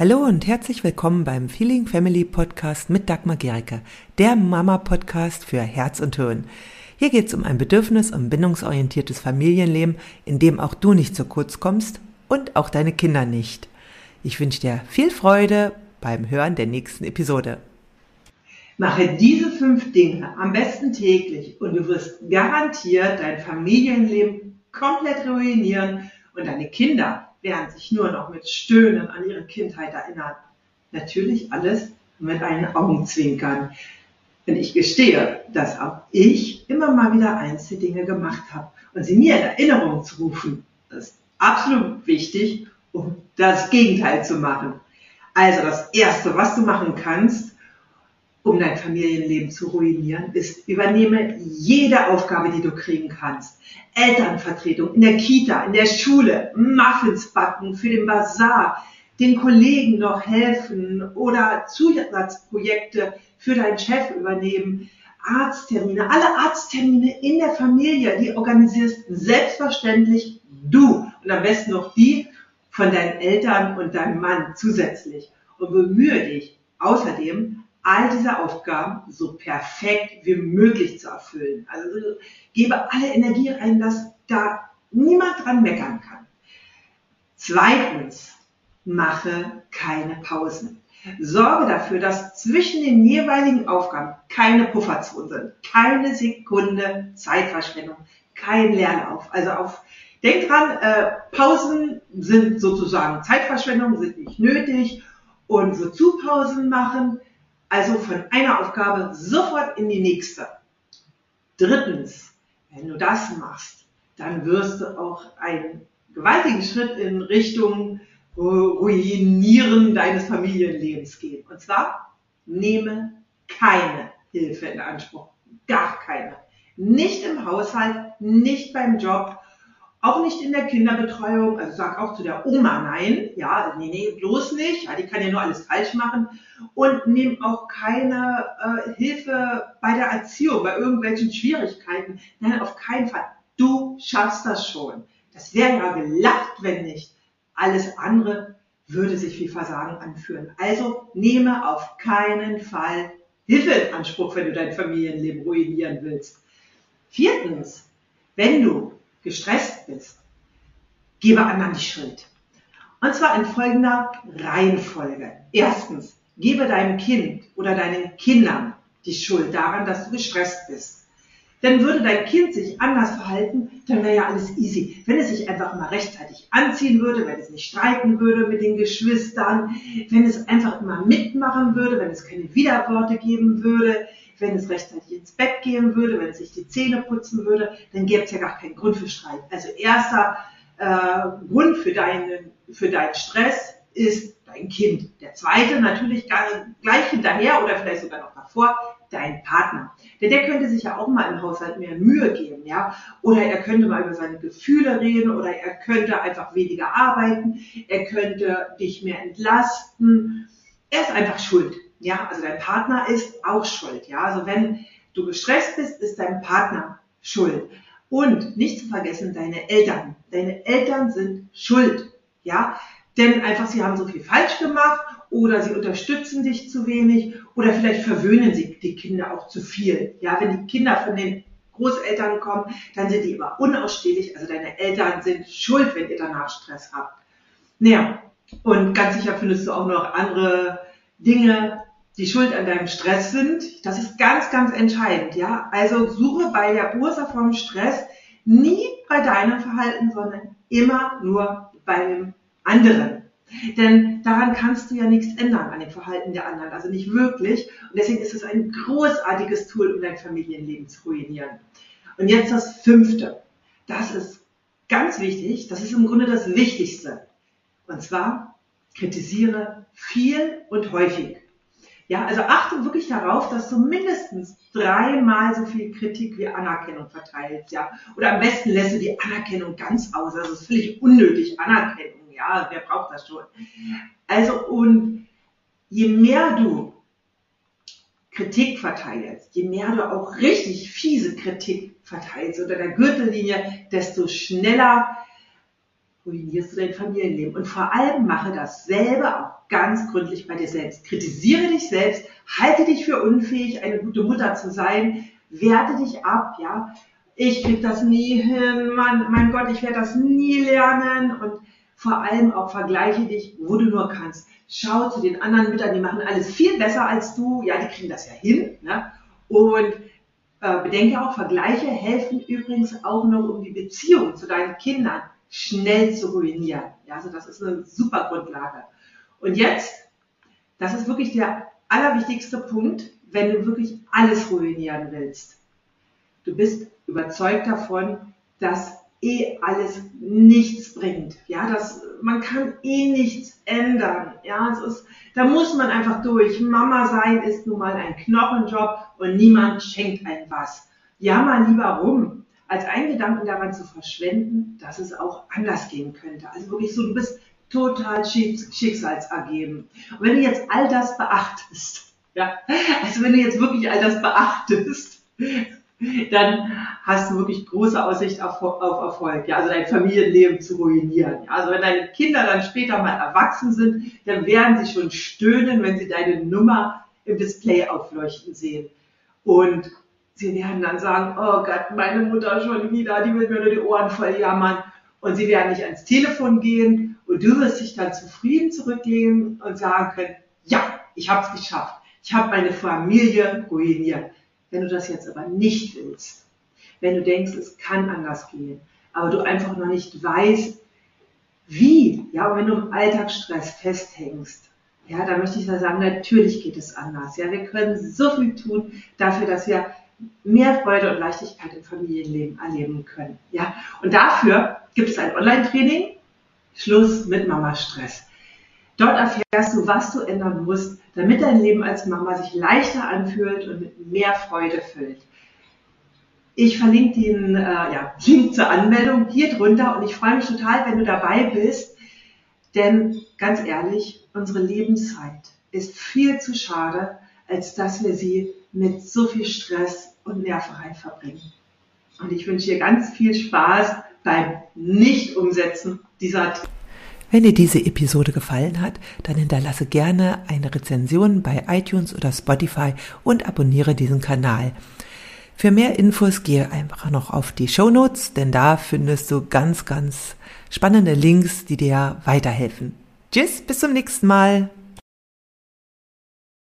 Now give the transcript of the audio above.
Hallo und herzlich willkommen beim Feeling Family Podcast mit Dagmar Gericke, der Mama-Podcast für Herz und Hirn. Hier geht es um ein bedürfnis- und bindungsorientiertes Familienleben, in dem auch du nicht zu kurz kommst und auch deine Kinder nicht. Ich wünsche dir viel Freude beim Hören der nächsten Episode. Mache diese fünf Dinge am besten täglich und du wirst garantiert dein Familienleben komplett ruinieren und deine Kinder werden sich nur noch mit Stöhnen an ihre Kindheit erinnern. Natürlich alles mit einem Augenzwinkern. Denn ich gestehe, dass auch ich immer mal wieder einzelne Dinge gemacht habe. Und sie mir in Erinnerung zu rufen, ist absolut wichtig, um das Gegenteil zu machen. Also das Erste, was du machen kannst, um dein Familienleben zu ruinieren, ist, übernehme jede Aufgabe, die du kriegen kannst. Elternvertretung in der Kita, in der Schule, Muffins backen für den Bazar, den Kollegen noch helfen oder Zusatzprojekte für deinen Chef übernehmen, Arzttermine, alle Arzttermine in der Familie, die organisierst selbstverständlich du und am besten noch die von deinen Eltern und deinem Mann zusätzlich und bemühe dich außerdem all diese Aufgaben so perfekt wie möglich zu erfüllen. Also gebe alle Energie rein, dass da niemand dran meckern kann. Zweitens, mache keine Pausen. Sorge dafür, dass zwischen den jeweiligen Aufgaben keine Pufferzonen sind, keine Sekunde Zeitverschwendung, kein Leerlauf. Also auf, denk dran, äh, Pausen sind sozusagen Zeitverschwendung, sind nicht nötig und wozu Pausen machen? Also von einer Aufgabe sofort in die nächste. Drittens, wenn du das machst, dann wirst du auch einen gewaltigen Schritt in Richtung Ruinieren deines Familienlebens gehen. Und zwar, nehme keine Hilfe in Anspruch. Gar keine. Nicht im Haushalt, nicht beim Job auch nicht in der Kinderbetreuung, also sag auch zu der Oma nein, ja, nee, nee, bloß nicht, ja, die kann ja nur alles falsch machen und nimm auch keine äh, Hilfe bei der Erziehung, bei irgendwelchen Schwierigkeiten, nein, auf keinen Fall. Du schaffst das schon. Das wäre ja gelacht, wenn nicht. Alles andere würde sich wie Versagen anführen. Also nehme auf keinen Fall Hilfe in Anspruch, wenn du dein Familienleben ruinieren willst. Viertens, wenn du gestresst bist, gebe anderen die Schuld. Und zwar in folgender Reihenfolge. Erstens, gebe deinem Kind oder deinen Kindern die Schuld daran, dass du gestresst bist. Denn würde dein Kind sich anders verhalten, dann wäre ja alles easy. Wenn es sich einfach mal rechtzeitig anziehen würde, wenn es nicht streiten würde mit den Geschwistern, wenn es einfach immer mitmachen würde, wenn es keine Widerworte geben würde, wenn es rechtzeitig ins Bett gehen würde, wenn es sich die Zähne putzen würde, dann gäbe es ja gar keinen Grund für Streit. Also erster äh, Grund für deinen, für deinen Stress ist dein Kind. Der zweite natürlich gleich hinterher oder vielleicht sogar noch davor, dein Partner. Denn der könnte sich ja auch mal im Haushalt mehr Mühe geben, ja. Oder er könnte mal über seine Gefühle reden oder er könnte einfach weniger arbeiten, er könnte dich mehr entlasten. Er ist einfach schuld. Ja, also dein Partner ist auch schuld. Ja, also wenn du gestresst bist, ist dein Partner schuld. Und nicht zu vergessen, deine Eltern. Deine Eltern sind schuld. Ja, denn einfach sie haben so viel falsch gemacht oder sie unterstützen dich zu wenig oder vielleicht verwöhnen sie die Kinder auch zu viel. Ja, wenn die Kinder von den Großeltern kommen, dann sind die immer unausstehlich. Also deine Eltern sind schuld, wenn ihr danach Stress habt. Naja, und ganz sicher findest du auch noch andere Dinge, die schuld an deinem Stress sind. Das ist ganz, ganz entscheidend, ja. Also suche bei der Ursache vom Stress nie bei deinem Verhalten, sondern immer nur bei dem anderen. Denn daran kannst du ja nichts ändern an dem Verhalten der anderen, also nicht wirklich. Und deswegen ist es ein großartiges Tool, um dein Familienleben zu ruinieren. Und jetzt das fünfte. Das ist ganz wichtig. Das ist im Grunde das Wichtigste. Und zwar kritisiere viel und häufig. Ja, also achte wirklich darauf, dass du mindestens dreimal so viel Kritik wie Anerkennung verteilst, ja. Oder am besten lässt du die Anerkennung ganz aus. Also es ist völlig unnötig, Anerkennung, ja. Wer braucht das schon? Also, und je mehr du Kritik verteilst, je mehr du auch richtig fiese Kritik verteilst unter der Gürtellinie, desto schneller ruinierst du dein Familienleben. Und vor allem mache dasselbe auch ganz gründlich bei dir selbst. Kritisiere dich selbst, halte dich für unfähig, eine gute Mutter zu sein, werte dich ab, ja. Ich krieg das nie hin, Mann, mein Gott, ich werde das nie lernen und vor allem auch vergleiche dich, wo du nur kannst. Schau zu den anderen Müttern, die machen alles viel besser als du, ja, die kriegen das ja hin, ne? Und äh, bedenke auch, Vergleiche helfen übrigens auch noch, um die Beziehung zu deinen Kindern schnell zu ruinieren. Ja, also das ist eine super Grundlage. Und jetzt, das ist wirklich der allerwichtigste Punkt, wenn du wirklich alles ruinieren willst. Du bist überzeugt davon, dass eh alles nichts bringt. Ja, das, man kann eh nichts ändern. Ja, es ist, da muss man einfach durch. Mama sein ist nun mal ein Knochenjob und niemand schenkt einem was. Ja, mal lieber rum, als einen Gedanken daran zu verschwenden, dass es auch anders gehen könnte. Also wirklich so, du bist total schicksalsergeben. Und wenn du jetzt all das beachtest, ja, also wenn du jetzt wirklich all das beachtest, dann hast du wirklich große Aussicht auf, auf Erfolg, ja, also dein Familienleben zu ruinieren. Ja. Also wenn deine Kinder dann später mal erwachsen sind, dann werden sie schon stöhnen, wenn sie deine Nummer im Display aufleuchten sehen. Und sie werden dann sagen, oh Gott, meine Mutter schon wieder, die will mir nur die Ohren voll jammern. Und sie werden nicht ans Telefon gehen und du wirst dich dann zufrieden zurücklehnen und sagen können, ja, ich habe es geschafft. Ich habe meine Familie ruiniert. Wenn du das jetzt aber nicht willst, wenn du denkst, es kann anders gehen, aber du einfach noch nicht weißt, wie, ja, und wenn du im Alltagsstress festhängst, ja, da möchte ich da sagen, natürlich geht es anders. Ja, wir können so viel tun dafür, dass wir mehr Freude und Leichtigkeit im Familienleben erleben können. Ja, und dafür gibt es ein Online-Training, Schluss mit Mama-Stress. Dort erfährst du, was du ändern musst, damit dein Leben als Mama sich leichter anfühlt und mit mehr Freude füllt. Ich verlinke den äh, ja, Link zur Anmeldung hier drunter und ich freue mich total, wenn du dabei bist, denn ganz ehrlich, unsere Lebenszeit ist viel zu schade, als dass wir sie mit so viel Stress und Nerverei verbringen. Und ich wünsche dir ganz viel Spaß beim Nicht-Umsetzen dieser wenn dir diese Episode gefallen hat, dann hinterlasse gerne eine Rezension bei iTunes oder Spotify und abonniere diesen Kanal. Für mehr Infos gehe einfach noch auf die Show Notes, denn da findest du ganz, ganz spannende Links, die dir weiterhelfen. Tschüss, bis zum nächsten Mal.